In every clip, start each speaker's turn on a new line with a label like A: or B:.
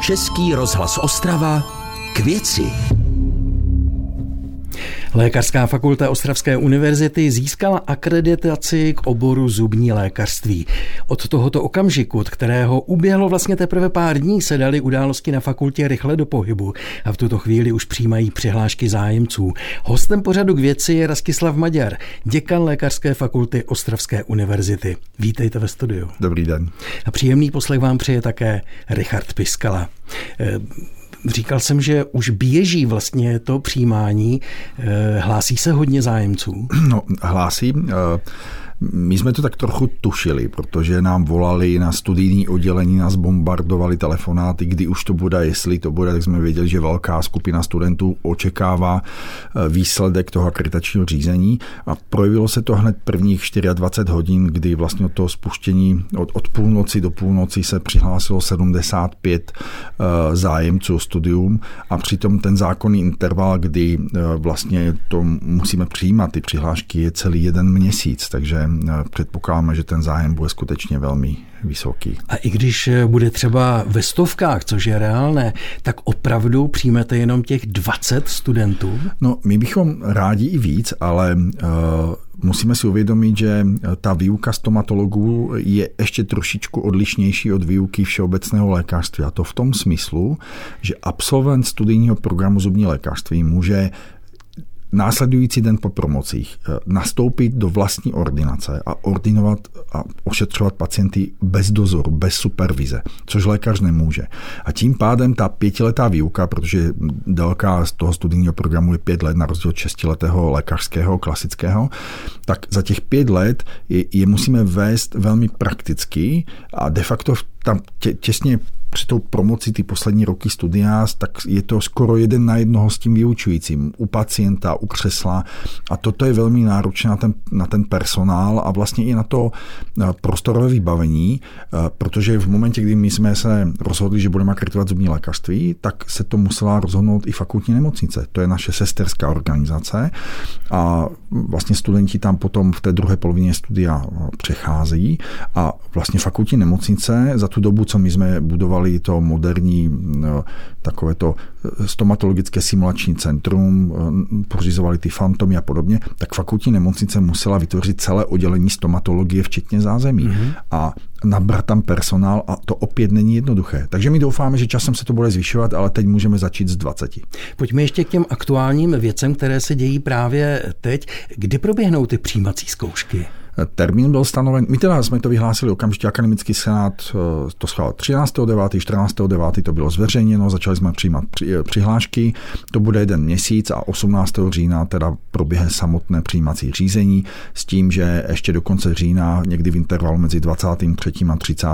A: Český rozhlas Ostrava k věci.
B: Lékařská fakulta Ostravské univerzity získala akreditaci k oboru zubní lékařství. Od tohoto okamžiku, od kterého uběhlo vlastně teprve pár dní, se dali události na fakultě rychle do pohybu a v tuto chvíli už přijímají přihlášky zájemců. Hostem pořadu k věci je Rastislav Maďar, děkan Lékařské fakulty Ostravské univerzity. Vítejte ve studiu.
C: Dobrý den.
B: A příjemný poslech vám přeje také Richard Piskala. Říkal jsem, že už běží vlastně to přijímání. Eh, hlásí se hodně zájemců?
C: No, hlásí. My jsme to tak trochu tušili, protože nám volali na studijní oddělení, nás bombardovali telefonáty, kdy už to bude, jestli to bude, tak jsme věděli, že velká skupina studentů očekává eh, výsledek toho akreditačního řízení. A projevilo se to hned prvních 24 hodin, kdy vlastně od toho spuštění od, od půlnoci do půlnoci se přihlásilo 75 eh, zájemců o studium. A přitom ten zákonný interval, kdy eh, vlastně to musíme přijímat, ty přihlášky je celý jeden měsíc, takže předpokládáme, že ten zájem bude skutečně velmi vysoký.
B: A i když eh, bude třeba ve stovkách, což je reálné, tak opravdu přijmete jenom těch 20 studentů?
C: No, my bychom rádi i víc, ale uh, musíme si uvědomit, že ta výuka stomatologů je ještě trošičku odlišnější od výuky všeobecného lékařství. A to v tom smyslu, že absolvent studijního programu zubní lékařství může následující den po promocích eh, nastoupit do vlastní ordinace a ordinovat a ošetřovat pacienty bez dozoru, bez supervize, což lékař nemůže. A tím pádem ta pětiletá výuka, protože délka z toho studijního programu je pět let na rozdíl od šestiletého lékařského, klasického, tak za těch pět let je, je musíme vést velmi prakticky a de facto tam tě, těsně při tou promoci ty poslední roky studia, tak je to skoro jeden na jednoho s tím vyučujícím, u pacienta, u křesla. A toto je velmi náročné na ten, na ten personál a vlastně i na to eh, prostorové vybavení, eh, protože v momentě, kdy my jsme se rozhodli, že budeme akreditovat zubní lékařství, tak se to musela rozhodnout i fakultní nemocnice. To je naše sesterská organizace. A vlastně studenti tam potom v té druhé polovině studia přechází a vlastně fakultní nemocnice za tu dobu, co my jsme budovali vybudovali to moderní no, takové to eh, stomatologické simulační centrum, eh, pořizovali ty fantomy a podobně, tak fakultní nemocnice musela vytvořit celé oddělení stomatologie, včetně zázemí. Mm-hmm. A nabrat tam personál a to opět není jednoduché. Takže my doufáme, že časem se to bude zvyšovat, ale teď můžeme začít z 20.
B: Pojďme ještě k těm aktuálním věcem, které se dějí právě teď. Kdy proběhnou ty přijímací zkoušky?
C: Termín byl stanoven, my teda jsme to vyhlásili okamžitě, akademický senát eh, to schválil 13.9., 14.9. to bylo zveřejněno, začali jsme přijímat eh, přihlášky, to bude jeden měsíc a 18. října teda proběhne samotné přijímací řízení s tím, že ještě do konce října, někdy v intervalu mezi 23. a 30.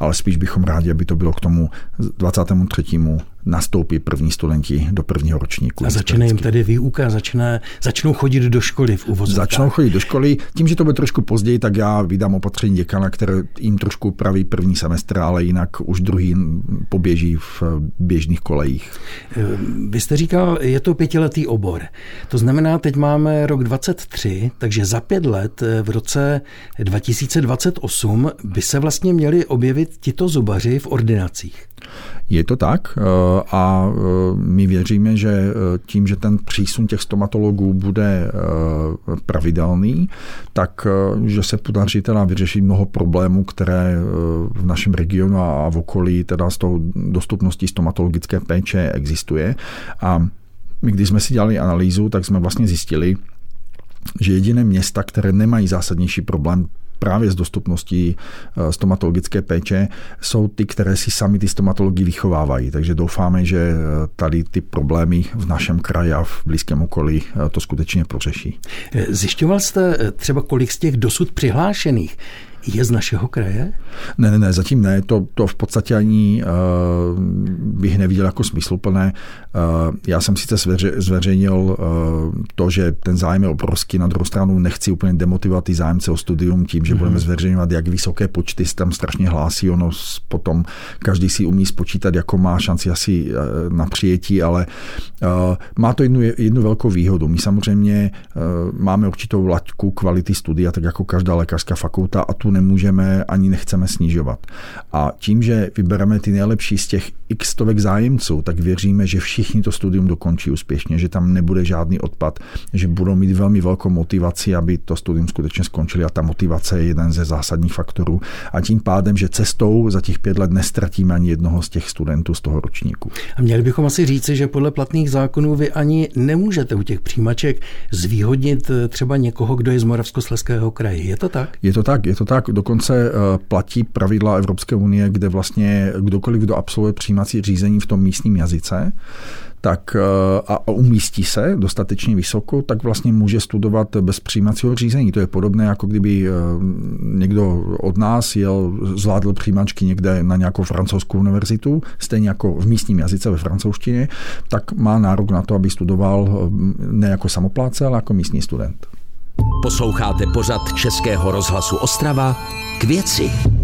C: ale spíš bychom rádi, aby to bylo k tomu 23 nastoupí první studenti do prvního ročníku.
B: A začne jim tedy výuka, začne, začnou chodit do školy v uvozovkách.
C: Začnou chodit do školy. Tím, že to bude trošku později, tak já vydám opatření děkana, které jim trošku upraví první semestr, ale jinak už druhý poběží v běžných kolejích.
B: Ehm, vy jste říkal, je to pětiletý obor. To znamená, teď máme rok 23, takže za pět let eh, v roce 2028 by se vlastně měli objevit tito zubaři v ordinacích.
C: Je to tak eh, a eh, my věříme, že eh, tím, že ten přísun těch stomatologů bude pravidelný, tak že se podaří teda vyřešit mnoho problémů, které v našem regionu a v okolí teda s tou dostupností stomatologické péče existuje. A my, když jsme si dělali analýzu, tak jsme vlastně zjistili, že jediné města, které nemají zásadnější problém právě s dostupností eh, stomatologické péče jsou ty, které si sami ty stomatologi vychovávají. Takže doufáme, že eh, tady ty problémy v našem kraji a v blízkém okolí eh, to skutečně pořeší.
B: Zjišťoval jste třeba, kolik z těch dosud přihlášených je z našeho kraje?
C: Ne, ne, ne, zatím ne. To, to v podstatě ani uh, bych neviděl jako smysluplné. Uh, já jsem sice zveře, zveřejnil uh, to, že ten zájem je obrovský, na druhou stranu nechci úplně demotivovat ty zájemce o studium tím, že mm-hmm. budeme zveřejňovat, jak vysoké počty se tam strašně hlásí. Ono potom každý si umí spočítat, jako má šanci asi uh, na přijetí, ale uh, má to jednu, jednu velkou výhodu. My samozřejmě uh, máme určitou laťku kvality studia, tak jako každá lékařská fakulta a tu kvotu nemůžeme ani nechceme snižovat. A tím, že vybereme ty nejlepší z těch x stovek zájemců, tak věříme, že všichni to studium dokončí úspěšně, že tam nebude žádný odpad, že budou mít velmi velkou motivaci, aby to studium skutečně skončili a ta motivace je jeden ze zásadních faktorů. A tím pádem, že cestou za těch pět let nestratíme ani jednoho z těch studentů z toho ročníku.
B: A měli bychom asi říci, že podle platných zákonů vy ani nemůžete u těch přijímaček zvýhodnit eh, třeba někoho, kdo je z Moravskosleského kraje. Je to tak?
C: Je to tak, je to tak. Dokonce eh, platí pravidla Evropské unie, kde vlastně kdokoliv, kdo absolvuje přijímací řízení v tom místním jazyce, tak eh, a umístí se dostatečně vysoko, tak vlastně může studovat bez přijímacího řízení. To je podobné, jako kdyby někdo od nás jel, zvládl přijímačky někde na nějakou francouzskou univerzitu, stejně jako v místním jazyce ve francouzštině, tak má nárok na to, aby studoval ne jako samopláce, ale jako místní student.
A: Posloucháte pořad Českého rozhlasu Ostrava k věci.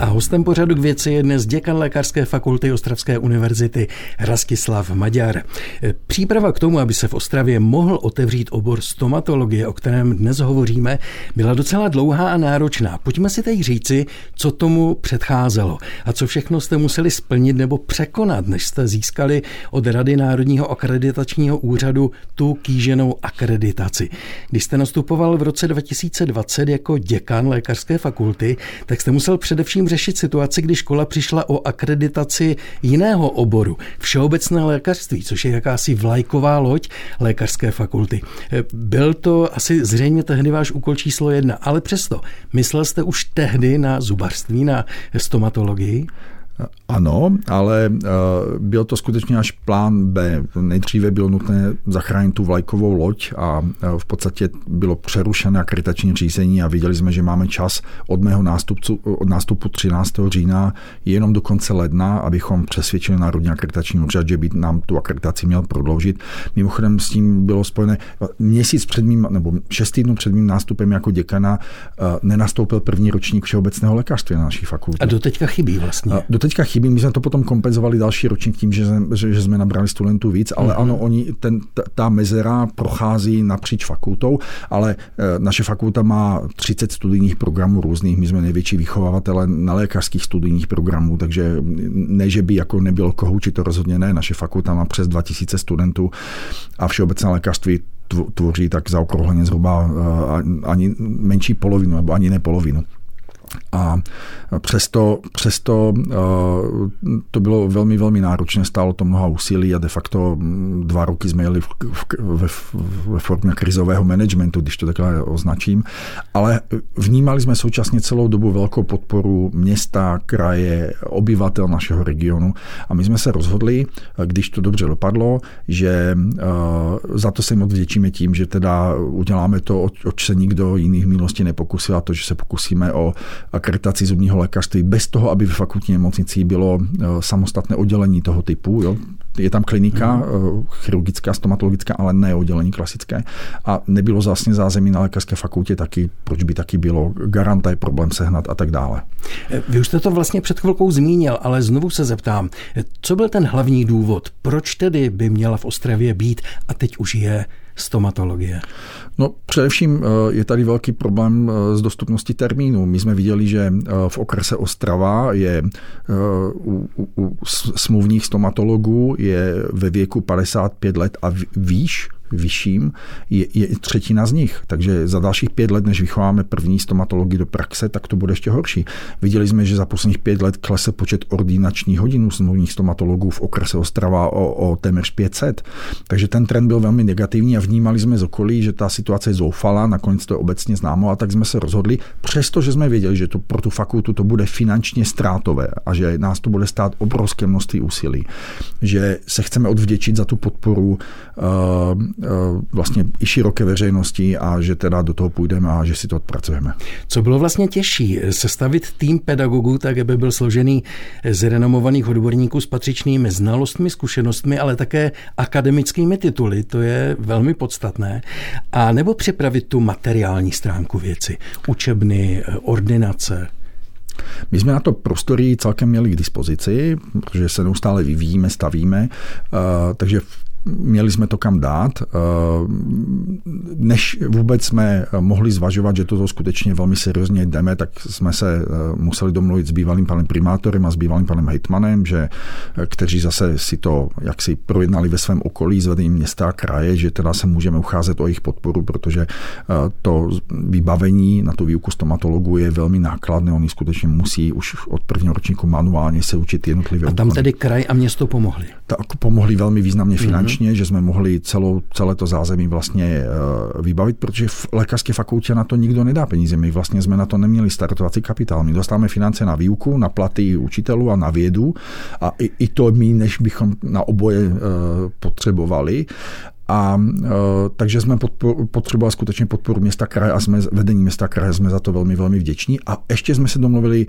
B: A hostem pořadu k věci je dnes děkan Lékařské fakulty Ostravské univerzity Rastislav Maďar. Příprava k tomu, aby se v Ostravě mohl otevřít obor stomatologie, o kterém dnes hovoříme, byla docela dlouhá a náročná. Pojďme si teď říci, co tomu předcházelo a co všechno jste museli splnit nebo překonat, než jste získali od Rady Národního akreditačního úřadu tu kýženou akreditaci. Když jste nastupoval v roce 2020 jako děkan Lékařské fakulty, tak jste musel především řešit situaci, kdy škola přišla o akreditaci jiného oboru, všeobecné lékařství, což je jakási vlajková loď lékařské fakulty. Byl to asi zřejmě tehdy váš úkol číslo jedna, ale přesto, myslel jste už tehdy na zubařství, na stomatologii?
C: Ano, ale eh, byl to skutečně až plán B. Nejdříve bylo nutné zachránit tu vlajkovou loď a eh, v podstatě bylo přerušené akreditační řízení a viděli jsme, že máme čas od mého nástupcu, od nástupu 13. října jenom do konce ledna, abychom přesvědčili Národní akreditační úřad, že by nám tu akreditaci měl prodloužit. Mimochodem s tím bylo spojené měsíc před mým, nebo šest týdnů před mým nástupem jako děkana eh, nenastoupil první ročník všeobecného lékařství na naší fakultě.
B: A doteďka chybí vlastně. A
C: doteďka chybí my jsme to potom kompenzovali další ročník tím, že, že, že jsme nabrali studentů víc, ale mm-hmm. ano, oni, ten, ta mezera prochází napříč fakultou, ale e, naše fakulta má 30 studijních programů různých, my jsme největší vychovavatele na lékařských studijních programů, takže ne, že by jako nebylo koho učit, to rozhodně ne, naše fakulta má přes 2000 studentů a všeobecné lékařství tvoří tak zaokrouhleně zhruba e, ani menší polovinu, nebo ani ne polovinu. A přesto, přesto eh, to bylo velmi, velmi náročné, stálo to mnoha úsilí a de facto mm, dva roky jsme jeli ve, formě krizového managementu, když to takhle označím, ale vnímali jsme současně celou dobu velkou podporu města, kraje, obyvatel našeho regionu. A my jsme se rozhodli, když to dobře dopadlo, že eh, za to se moc vděčíme tím, že teda uděláme to, oč se nikdo jiný v minulosti nepokusil a to, že se pokusíme o akreditaci zubního lékařství bez toho, aby ve fakultní nemocnici bylo eh, samostatné oddělení toho typu. Jo. Je tam klinika hmm. chirurgická, stomatologická, ale ne oddělení klasické. A nebylo vlastně zázemí na lékařské fakultě taky, proč by taky bylo garanta je problém sehnat a tak dále.
B: Eh, vy už jste to vlastně před chvilkou zmínil, ale znovu se zeptám, co byl ten hlavní důvod, proč tedy by měla v Ostravě být a teď už je stomatologie?
C: No především eh, je tady velký problém eh, s dostupností termínů. My jsme viděli, že eh, v okrese Ostrava je u, u, u smluvních stomatologů je ve věku 55 let a výš vyšším, je, je třetina z nich. Takže za dalších pět let, než vychováme první stomatologii do praxe, tak to bude ještě horší. Viděli jsme, že za posledních pět let klesl počet ordinačních hodin smluvních stomatologů v okrese Ostrava o, o téměř 500. Takže ten trend byl velmi negativní a vnímali jsme z okolí, že ta situace je zoufalá, nakonec to je obecně známo a tak jsme se rozhodli, přestože jsme věděli, že to pro tu fakultu to bude finančně ztrátové a že nás to bude stát obrovské množství úsilí, že se chceme odvděčit za tu podporu uh, vlastně i široké veřejnosti a že teda do toho půjdeme a že si to odpracujeme.
B: Co bylo vlastně těžší? Sestavit tým pedagogů tak, aby byl složený z renomovaných odborníků s patřičnými znalostmi, zkušenostmi, ale také akademickými tituly, to je velmi podstatné. A nebo připravit tu materiální stránku věci, učebny, ordinace,
C: my jsme na to prostory celkem měli k dispozici, protože se neustále vyvíjíme, stavíme, eh, takže v měli jsme to kam dát. Eh, než vůbec jsme mohli zvažovat, že toto skutečně velmi seriózně jdeme, tak jsme se eh, museli domluvit s bývalým panem primátorem a s bývalým panem hejtmanem, že, eh, kteří zase si to jaksi projednali ve svém okolí s vedením města a kraje, že teda se můžeme ucházet o jejich podporu, protože to vybavení na tu výuku stomatologů je velmi nákladné. Oni skutečně musí už od prvního ročníku manuálně se učit jednotlivě.
B: A tam tedy kraj a město pomohli?
C: Tak pomohli velmi významně finančně. Mm-hmm finančně, že jsme mohli celou, celé to zázemí vlastně eh, vybavit, protože v lékařské fakultě na to nikdo nedá peníze. My vlastně jsme na to neměli startovací kapitál. My dostáváme finance na výuku, na platy učitelů a na vědu a i, i to my, než bychom na oboje eh, potřebovali. A uh, takže jsme podpor, potřebovali skutečně podporu města kraje a jsme vedení města kraje jsme za to velmi, velmi vděční. A ještě jsme se domluvili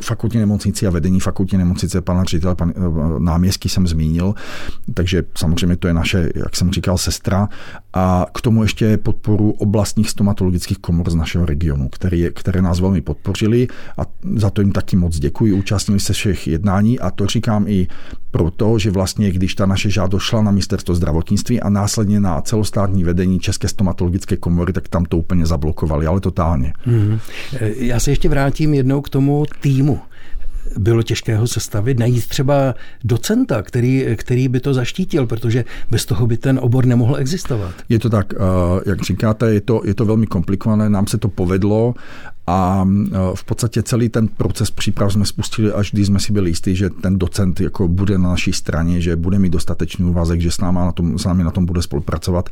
C: fakultní nemocnici a vedení fakultní nemocnice pana ředitele, pan, eh, náměstí jsem zmínil, takže samozřejmě to je naše, jak jsem říkal, sestra. A k tomu ještě podporu oblastních stomatologických komor z našeho regionu, které, které nás velmi podpořili a za to jim taky moc děkuji. Účastnili se všech jednání a to říkám i proto, že vlastně, když ta naše žádost šla na ministerstvo zdravotnictví a následně na celostátní vedení České stomatologické komory, tak tam to úplně zablokovali, ale totálně.
B: Hmm. Já se ještě vrátím jednou k tomu týmu bylo těžké ho sestavit, najít třeba docenta, který, který by to zaštítil, protože bez toho by ten obor nemohl existovat.
C: Je to tak, jak říkáte, je to, je to velmi komplikované, nám se to povedlo a e, v podstatě celý ten proces příprav jsme spustili, až když jsme si byli jistí, že ten docent jako bude na naší straně, že bude mít dostatečný úvazek, že s, náma na tom, s námi na tom bude spolupracovat.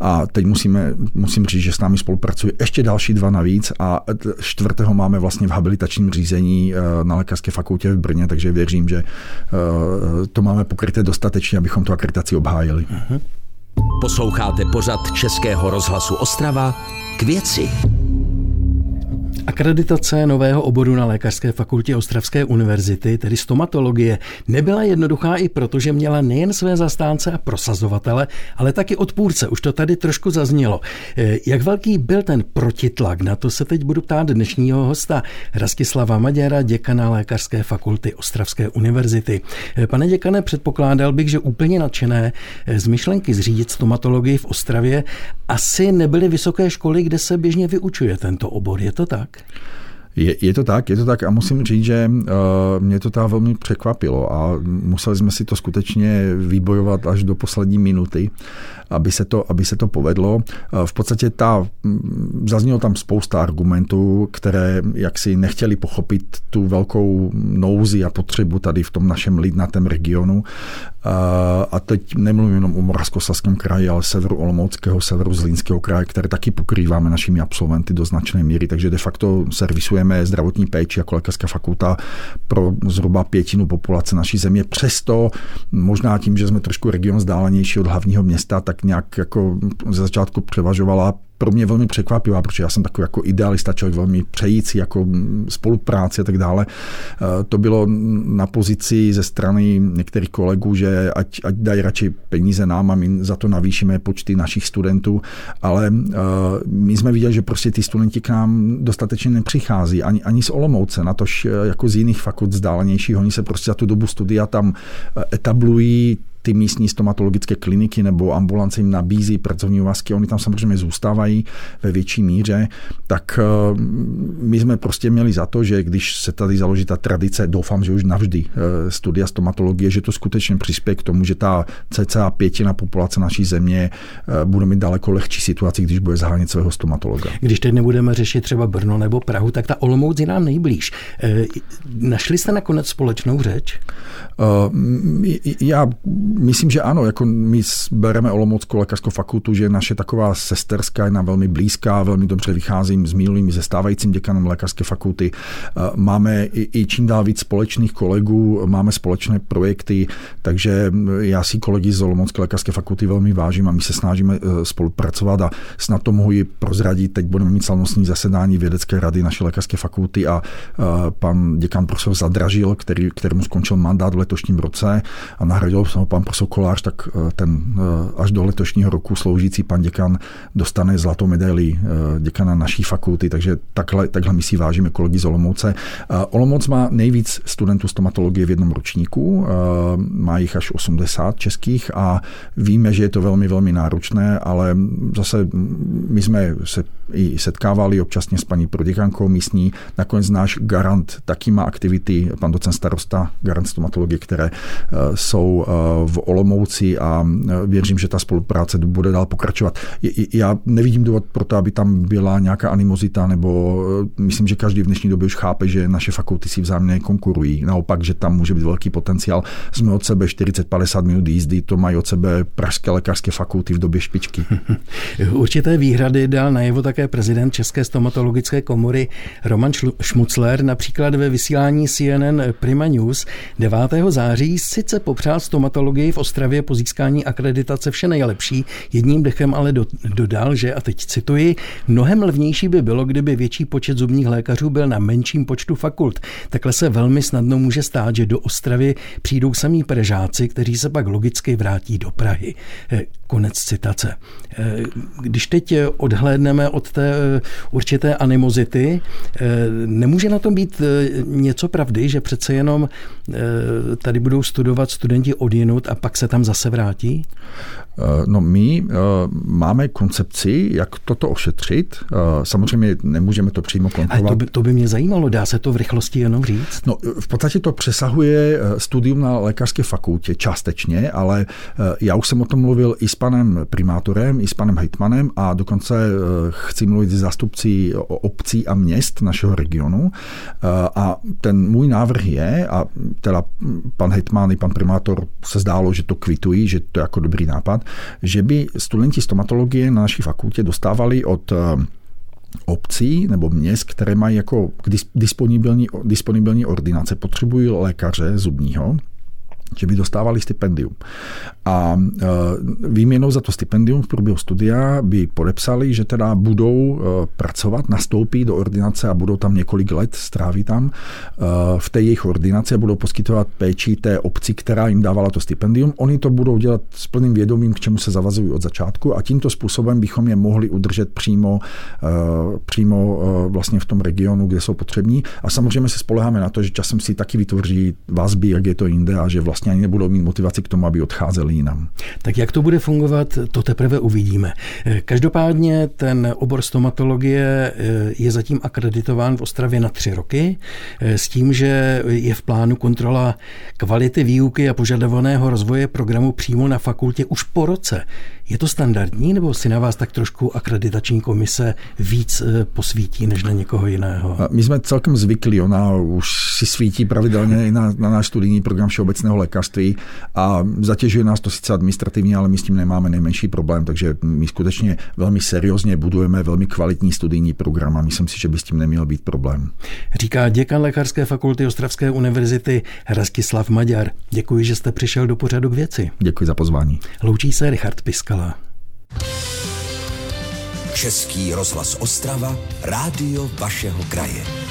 C: A teď musíme, musím říct, že s námi spolupracuje ještě další dva navíc a čtvrtého máme vlastně v habilitačním řízení e, na lékařské fakultě v Brně, takže věřím, že e, to máme pokryté dostatečně, abychom tu akreditaci obhájili.
A: Posloucháte pořad Českého rozhlasu Ostrava k věci.
B: Akreditace nového oboru na Lékařské fakultě Ostravské univerzity, tedy stomatologie, nebyla jednoduchá i proto, že měla nejen své zastánce a prosazovatele, ale taky odpůrce. Už to tady trošku zaznělo. Eh, jak velký byl ten protitlak? Na to se teď budu ptát dnešního hosta Rastislava Maděra, děkana Lékařské fakulty Ostravské univerzity. Eh, pane děkane, předpokládal bych, že úplně nadšené eh, z myšlenky zřídit stomatologii v Ostravě asi nebyly vysoké školy, kde se běžně vyučuje tento obor. Je to tak?
C: Je, je to tak, je to tak a musím říct, že uh, mě to ta velmi překvapilo a museli jsme si to skutečně vybojovat až do poslední minuty aby se to, aby se to povedlo. Eh, v podstatě ta, mm, zaznělo tam spousta argumentů, které jaksi nechtěli pochopit tu velkou nouzi a potřebu tady v tom našem lidnatém regionu. Eh, a teď nemluvím jenom o Moravskoslezském kraji, ale severu Olomouckého, severu Zlínského kraje, které taky pokrýváme našimi absolventy do značné míry, takže de facto servisujeme zdravotní péči jako lékařská fakulta pro zhruba pětinu populace naší země. Přesto možná tím, že jsme trošku region vzdálenější od hlavního města, tak nějak jako ze začátku převažovala. Pro mě velmi překvapivá, protože já jsem takový jako idealista, člověk velmi přející jako spolupráci a tak dále. Eh, to bylo na pozici ze strany některých kolegů, že ať, ať dají radši peníze nám a my za to navýšíme počty našich studentů, ale eh, my jsme viděli, že prostě ty studenti k nám dostatečně nepřichází, ani, ani z Olomouce, na tož eh, jako z jiných fakult vzdálenějších, oni se prostě za tu dobu studia tam etablují, ty místní stomatologické kliniky nebo ambulance jim nabízí pracovní úvazky, oni tam samozřejmě zůstávají ve větší míře, tak eh, my jsme prostě měli za to, že když se tady založí ta tradice, doufám, že už navždy eh, studia stomatologie, že to skutečně přispěje k tomu, že ta cca pětina populace naší země eh, bude mít daleko lehčí situaci, když bude zhánět svého stomatologa.
B: Když teď nebudeme řešit třeba Brno nebo Prahu, tak ta Olomouc je nám nejblíž. Našli jste nakonec společnou řeč?
C: Já Myslím, že ano, jako my bereme Olomouckou lékařskou fakultu, že naše taková sesterská je nám velmi blízká, velmi dobře vycházím s minulým, se stávajícím děkanem lékařské fakulty. Eh, máme i, i čím dál víc společných kolegů, máme společné projekty, takže já si kolegy z Olomoucké lékařské fakulty velmi vážím a my se snažíme eh, spolupracovat a snad to mohu i prozradit. Teď budeme mít slavnostní zasedání vědecké rady naší lékařské fakulty a eh, pan děkan profesor Zadražil, který, kterému skončil mandát v letošním roce a nahradil ho pan pan profesor Kolář, tak ten až do letošního roku sloužící pan děkan dostane zlatou medaili děkana naší fakulty, takže takhle, takhle my si vážíme kolegy z Olomouce. Olomouc má nejvíc studentů stomatologie v jednom ročníku, má jich až 80 českých a víme, že je to velmi, velmi náročné, ale zase my jsme se i setkávali občasně s paní proděkankou místní. Nakonec náš garant taky má aktivity, pan docent starosta, garant stomatologie, které eh, jsou eh, v Olomouci a eh, věřím, že ta spolupráce bude dál pokračovat. Já nevidím důvod pro to, aby tam byla nějaká animozita, nebo myslím, že každý v dnešní době už chápe, že naše fakulty si vzájemně konkurují. Naopak, že tam může být velký potenciál. Jsme od sebe 40-50 minut jízdy, to mají od sebe pražské lékařské fakulty v době špičky.
B: Určité výhrady dal najevo také prezident České stomatologické komory Roman Šmucler například ve vysílání CNN Prima News 9. září sice popřál stomatologii v Ostravě po získání akreditace vše nejlepší, jedním dechem ale do, dodal, že, a teď cituji, mnohem levnější by bylo, kdyby větší počet zubních lékařů byl na menším počtu fakult. Takhle se velmi snadno může stát, že do Ostravy přijdou samí prežáci, kteří se pak logicky vrátí do Prahy. Eh, konec citace. Eh, když teď odhlédneme od té eh, určité animozity, nemůže na tom být něco pravdy, že přece jenom tady budou studovat studenti odjinut a pak se tam zase vrátí?
C: No my máme koncepci, jak toto ošetřit. Samozřejmě nemůžeme to přímo kontrolovat.
B: Ale to by, to by mě zajímalo, dá se to v rychlosti jenom říct?
C: No, v podstatě to přesahuje studium na lékařské fakultě částečně, ale já už jsem o tom mluvil i s panem primátorem, i s panem hejtmanem a dokonce eh, chci mluvit s zástupci obcí a měst našeho regionu. Eh, a ten můj návrh je, a teda pan hejtman i pan primátor se zdálo, že to kvitují, že to je jako dobrý nápad, že by studenti stomatologie na naší fakultě dostávali od eh, obcí nebo měst, které mají jako disponibilní, disponibilní ordinace, potřebují lékaře zubního, že by dostávali stipendium. A e, výměnou za to stipendium v průběhu studia by podepsali, že teda budou e, pracovat, nastoupí do ordinace a budou tam několik let, stráví tam e, v té jejich ordinaci a budou poskytovat péči té obci, která jim dávala to stipendium. Oni to budou dělat s plným vědomím, k čemu se zavazují od začátku a tímto způsobem bychom je mohli udržet přímo, přímo vlastně v tom regionu, kde jsou potřební. A samozřejmě se spoleháme na to, že časem si taky vytvoří vazby, jak je to jinde a že vlastně ani nebudou mít motivaci k tomu, aby odcházeli jinam.
B: Tak jak to bude fungovat, to teprve uvidíme. Každopádně ten obor stomatologie eh, je zatím akreditován v Ostravě na tři roky eh, s tím, že je v plánu kontrola kvality výuky a požadovaného rozvoje programu přímo na fakultě už po roce. Je to standardní, nebo si na vás tak trošku akreditační komise víc eh, posvítí než na někoho jiného?
C: My jsme celkem zvyklí, ona už si svítí pravidelně i na, na náš studijní program všeobecného lékařství a zatěžuje nás to sice administrativně, ale my s tím nemáme nejmenší problém, takže my skutečně velmi seriózně budujeme velmi kvalitní studijní program a myslím si, že by s tím neměl být problém.
B: Říká děkan Lékařské fakulty Ostravské univerzity Rastislav Maďar. Děkuji, že jste přišel do pořadu k věci.
C: Děkuji za pozvání.
B: Loučí se Richard Piskala.
A: Český rozhlas Ostrava, rádio vašeho kraje.